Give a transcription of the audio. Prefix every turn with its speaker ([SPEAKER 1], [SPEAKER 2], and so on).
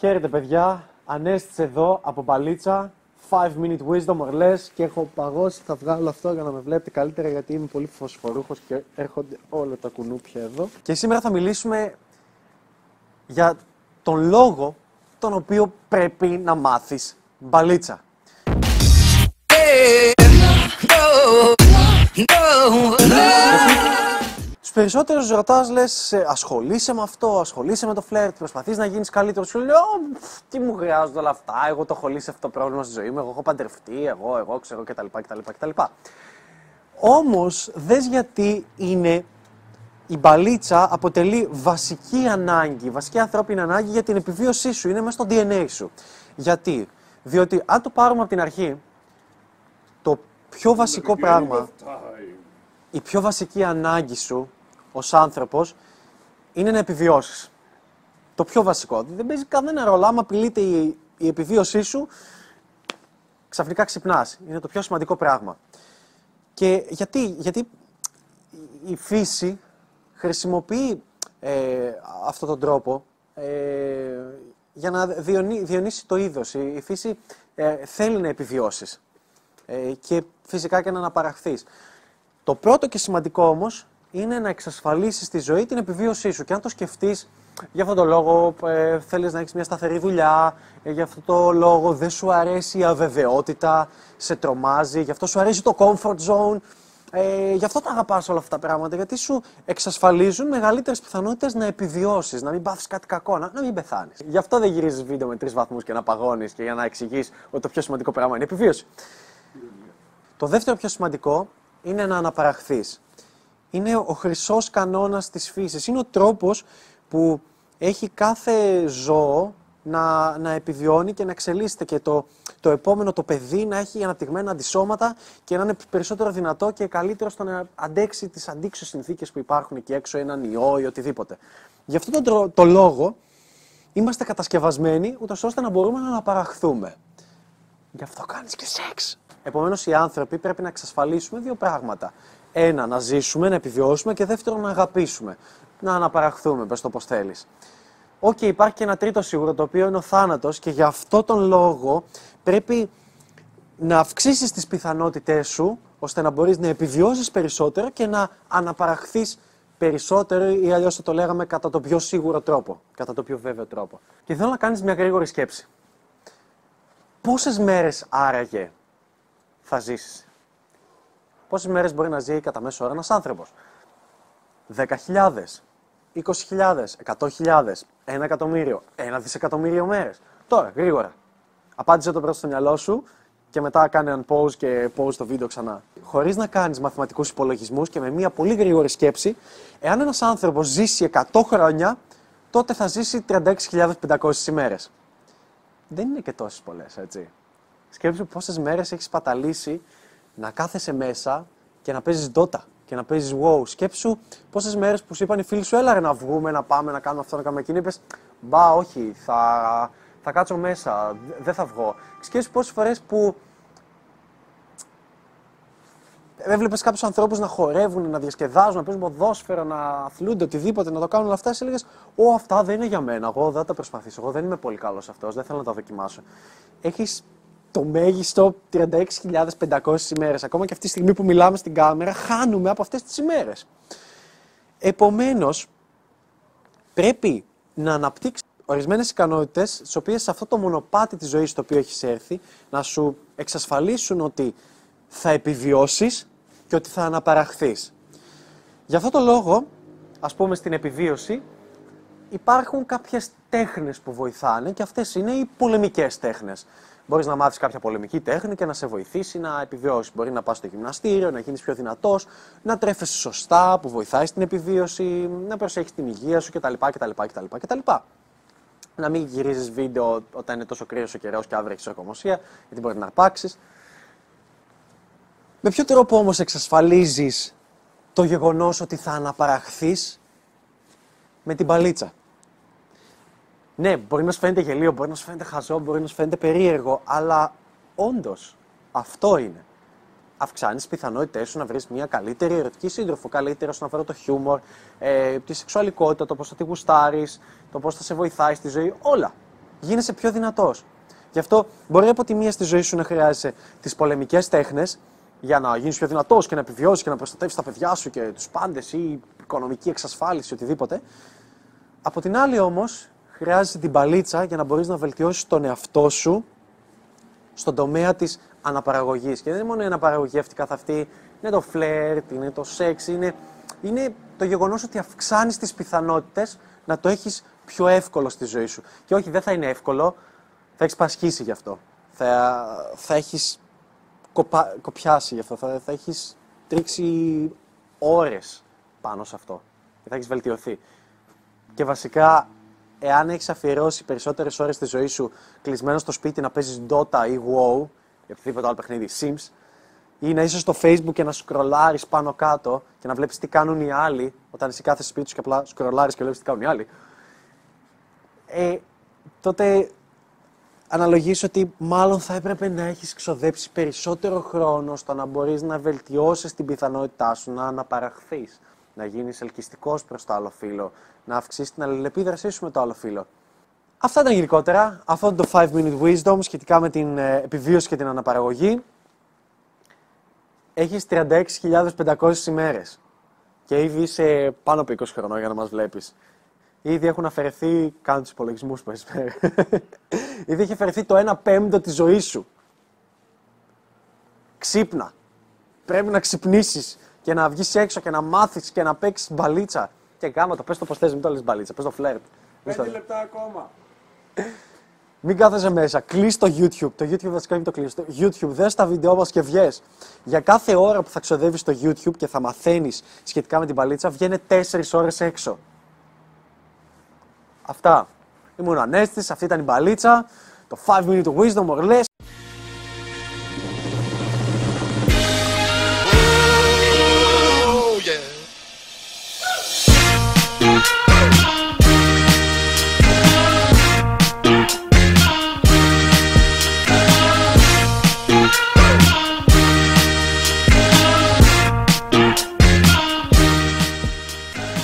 [SPEAKER 1] Χαίρετε παιδιά, Ανέστης εδώ από Μπαλίτσα 5 minute wisdom or less και έχω παγώσει, θα βγάλω αυτό για να με βλέπετε καλύτερα γιατί είμαι πολύ φωσφορούχος και έρχονται όλα τα κουνούπια εδώ. Και σήμερα θα μιλήσουμε για τον λόγο τον οποίο πρέπει να μάθεις μπαλίτσα. Στου περισσότερου ρωτάς, λες, ασχολείσαι με αυτό, ασχολείσαι με το φλερτ, προσπαθείς να γίνεις καλύτερος. Σου λέει, τι μου χρειάζονται όλα αυτά, εγώ το έχω λύσει αυτό το πρόβλημα στη ζωή μου, εγώ έχω παντρευτεί, εγώ, εγώ ξέρω κτλ. κτλ, κτλ. Όμως, δες γιατί είναι η μπαλίτσα αποτελεί βασική ανάγκη, βασική ανθρώπινη ανάγκη για την επιβίωσή σου, είναι μέσα στο DNA σου. Γιατί, διότι αν το πάρουμε από την αρχή, το πιο βασικό πράγμα, η πιο βασική ανάγκη σου ως άνθρωπος είναι να επιβιώσεις. Το πιο βασικό. Δεν παίζει κανένα ρόλο. Άμα απειλείται η, η επιβίωσή σου, ξαφνικά ξυπνάς. Είναι το πιο σημαντικό πράγμα. Και γιατί, γιατί η φύση χρησιμοποιεί ε, αυτόν τον τρόπο ε, για να διονύσει το είδος. Η, φύση ε, θέλει να επιβιώσεις ε, και φυσικά και να αναπαραχθείς. Το πρώτο και σημαντικό όμως είναι να εξασφαλίσεις τη ζωή την επιβίωσή σου. Και αν το σκεφτείς, για αυτόν τον λόγο ε, θέλεις να έχεις μια σταθερή δουλειά, ε, για αυτόν τον λόγο δεν σου αρέσει η αβεβαιότητα, σε τρομάζει, γι' αυτό σου αρέσει το comfort zone. Ε, γι' αυτό τα αγαπάς όλα αυτά τα πράγματα, γιατί σου εξασφαλίζουν μεγαλύτερες πιθανότητες να επιβιώσεις, να μην πάθεις κάτι κακό, να, να μην πεθάνεις. Γι' αυτό δεν γυρίζεις βίντεο με τρεις βαθμούς και να παγώνεις και για να εξηγείς ότι το πιο σημαντικό πράγμα είναι η επιβίωση. Το δεύτερο πιο σημαντικό είναι να αναπαραχθείς είναι ο χρυσός κανόνας της φύσης. Είναι ο τρόπος που έχει κάθε ζώο να, να επιβιώνει και να εξελίσσεται και το, το επόμενο το παιδί να έχει αναπτυγμένα αντισώματα και να είναι περισσότερο δυνατό και καλύτερο στο να αντέξει τις αντίξωες συνθήκες που υπάρχουν εκεί έξω, έναν ιό ή οτιδήποτε. Γι' αυτό το, το λόγο είμαστε κατασκευασμένοι ούτως ώστε να μπορούμε να αναπαραχθούμε. Γι' αυτό κάνεις και σεξ. Επομένως οι άνθρωποι πρέπει να εξασφαλίσουμε δύο πράγματα ένα, να ζήσουμε, να επιβιώσουμε και δεύτερο, να αγαπήσουμε. Να αναπαραχθούμε, πες το πώς θέλεις. OK, okay, υπάρχει και ένα τρίτο σίγουρο, το οποίο είναι ο θάνατος και γι' αυτό τον λόγο πρέπει να αυξήσεις τις πιθανότητές σου, ώστε να μπορείς να επιβιώσεις περισσότερο και να αναπαραχθείς περισσότερο ή αλλιώς θα το λέγαμε κατά το πιο σίγουρο τρόπο, κατά το πιο βέβαιο τρόπο. Και θέλω να κάνεις μια γρήγορη σκέψη. Πόσες μέρες άραγε θα ζήσεις; Πόσες μέρες μπορεί να ζει κατά μέσο όρο ένας άνθρωπος, 10.000, 20.000, 100.000, 1 εκατομμύριο, 1 δισεκατομμύριο μέρες. Τώρα, γρήγορα. Απάντησε το πρώτο στο μυαλό σου και μετά κάνε un pause και pause το βίντεο ξανά. Χωρίς να κάνεις μαθηματικούς υπολογισμούς και με μια πολύ γρήγορη σκέψη, εάν ένας άνθρωπος ζήσει 100 χρόνια, τότε θα ζήσει 36.500 ημέρες. Δεν είναι και τόσες πολλές, έτσι. Σκέψου πόσες μέρες έχεις παταλήσει να κάθεσαι μέσα και να παίζεις Dota και να παίζεις WoW. Σκέψου πόσες μέρες που σου είπαν οι φίλοι σου, έλα να βγούμε, να πάμε, να κάνουμε αυτό, να κάνουμε εκείνο. Είπες, μπα, όχι, θα, θα κάτσω μέσα, δεν θα βγω. Σκέψου πόσες φορές που έβλεπες κάποιους ανθρώπους να χορεύουν, να διασκεδάζουν, να παίζουν ποδόσφαιρο, να αθλούνται, οτιδήποτε, να το κάνουν όλα αυτά. Εσύ έλεγες, Ω, αυτά δεν είναι για μένα. Εγώ δεν θα τα προσπαθήσω. Εγώ δεν είμαι πολύ καλός αυτός. Δεν θέλω να τα δοκιμάσω. Έχεις το μέγιστο 36.500 ημέρες. Ακόμα και αυτή τη στιγμή που μιλάμε στην κάμερα, χάνουμε από αυτές τις ημέρες. Επομένως, πρέπει να αναπτύξεις ορισμένες ικανότητες, τι οποίες σε αυτό το μονοπάτι της ζωής στο οποίο έχεις έρθει, να σου εξασφαλίσουν ότι θα επιβιώσεις και ότι θα αναπαραχθείς. Γι' αυτό το λόγο, ας πούμε στην επιβίωση, υπάρχουν κάποιες τέχνες που βοηθάνε και αυτές είναι οι πολεμικές τέχνες. Μπορείς να μάθεις κάποια πολεμική τέχνη και να σε βοηθήσει να επιβιώσεις. Μπορεί να πας στο γυμναστήριο, να γίνεις πιο δυνατός, να τρέφεσαι σωστά, που βοηθάει στην επιβίωση, να προσέχεις την υγεία σου κτλ. κτλ, κτλ, κτλ. Να μην γυρίζεις βίντεο όταν είναι τόσο κρύος ο καιρός και αύριο έχεις ορκομοσία, γιατί μπορεί να αρπάξεις. Με ποιο τρόπο όμως εξασφαλίζεις το γεγονός ότι θα αναπαραχθείς με την παλίτσα; Ναι, μπορεί να σου φαίνεται γελίο, μπορεί να σου φαίνεται χαζό, μπορεί να σου φαίνεται περίεργο, αλλά όντως αυτό είναι. Αυξάνεις τις πιθανότητές σου να βρεις μια καλύτερη ερωτική σύντροφο, καλύτερο όσον αφορά το χιούμορ, ε, τη σεξουαλικότητα, το πώς θα τη γουστάρεις, το πώς θα σε βοηθάει στη ζωή, όλα. γίνεσαι πιο δυνατός. Γι' αυτό μπορεί από τη μία στη ζωή σου να χρειάζεσαι τις πολεμικές τέχνες για να γίνεις πιο δυνατός και να επιβιώσεις και να προστατεύσεις τα παιδιά σου και τους πάντες ή οικονομική εξασφάλιση, οτιδήποτε. Από την άλλη όμως, χρειάζεσαι την παλίτσα για να μπορείς να βελτιώσεις τον εαυτό σου στον τομέα της αναπαραγωγής. Και δεν είναι μόνο η αναπαραγωγή αυτή καθ' αυτή, είναι το φλερτ, είναι το σεξ, είναι, είναι το γεγονός ότι αυξάνεις τις πιθανότητες να το έχεις πιο εύκολο στη ζωή σου. Και όχι, δεν θα είναι εύκολο, θα έχεις πασχίσει γι' αυτό. Θα, θα έχεις κοπιάσει γι' αυτό. Θα, θα έχεις τρίξει ώρες πάνω σε αυτό. Και θα έχεις βελτιωθεί. Και βασικά, εάν έχεις αφιερώσει περισσότερες ώρες στη ζωή σου κλεισμένος στο σπίτι να παίζεις Dota ή WoW, ή οποιοδήποτε άλλο παιχνίδι, Sims, ή να είσαι στο Facebook και να σκρολάρεις πάνω κάτω και να βλέπεις τι κάνουν οι άλλοι, όταν εσύ κάθεσαι σπίτι σου και απλά σκρολάρεις και βλέπεις τι κάνουν οι άλλοι, ε, τότε αναλογείς ότι μάλλον θα έπρεπε να έχεις ξοδέψει περισσότερο χρόνο στο να μπορείς να βελτιώσεις την πιθανότητά σου να αναπαραχθείς, να γίνεις ελκυστικός προς το άλλο φύλλο, να αυξήσεις την αλληλεπίδρασή σου με το άλλο φύλλο. Αυτά ήταν γενικότερα. Αυτό είναι το 5 Minute Wisdom σχετικά με την ε, επιβίωση και την αναπαραγωγή. Έχεις 36.500 ημέρες και ήδη είσαι πάνω από 20 χρονών για να μας βλέπεις. Ήδη έχουν αφαιρεθεί, κάνω τους υπολογισμούς που Ήδη έχει αφαιρεθεί το 1 πέμπτο της ζωής σου. Ξύπνα. Πρέπει να ξυπνήσεις και να βγεις έξω και να μάθεις και να παίξεις μπαλίτσα. Και γάμα το, πες το πώς θες, μην το λες μπαλίτσα, πες το φλερτ.
[SPEAKER 2] Πέντε λεπτά ακόμα.
[SPEAKER 1] Μην κάθεσαι μέσα. Κλείς το YouTube. Το YouTube βασικά είναι το κλείσεις. Το YouTube, δες τα βίντεο μας και βγες. Για κάθε ώρα που θα ξοδεύεις το YouTube και θα μαθαίνεις σχετικά με την παλίτσα, βγαίνει 4 ώρες έξω. Αυτά. Ήμουν ο Ανέστης, αυτή ήταν η μπαλίτσα. Το 5 minute wisdom or less.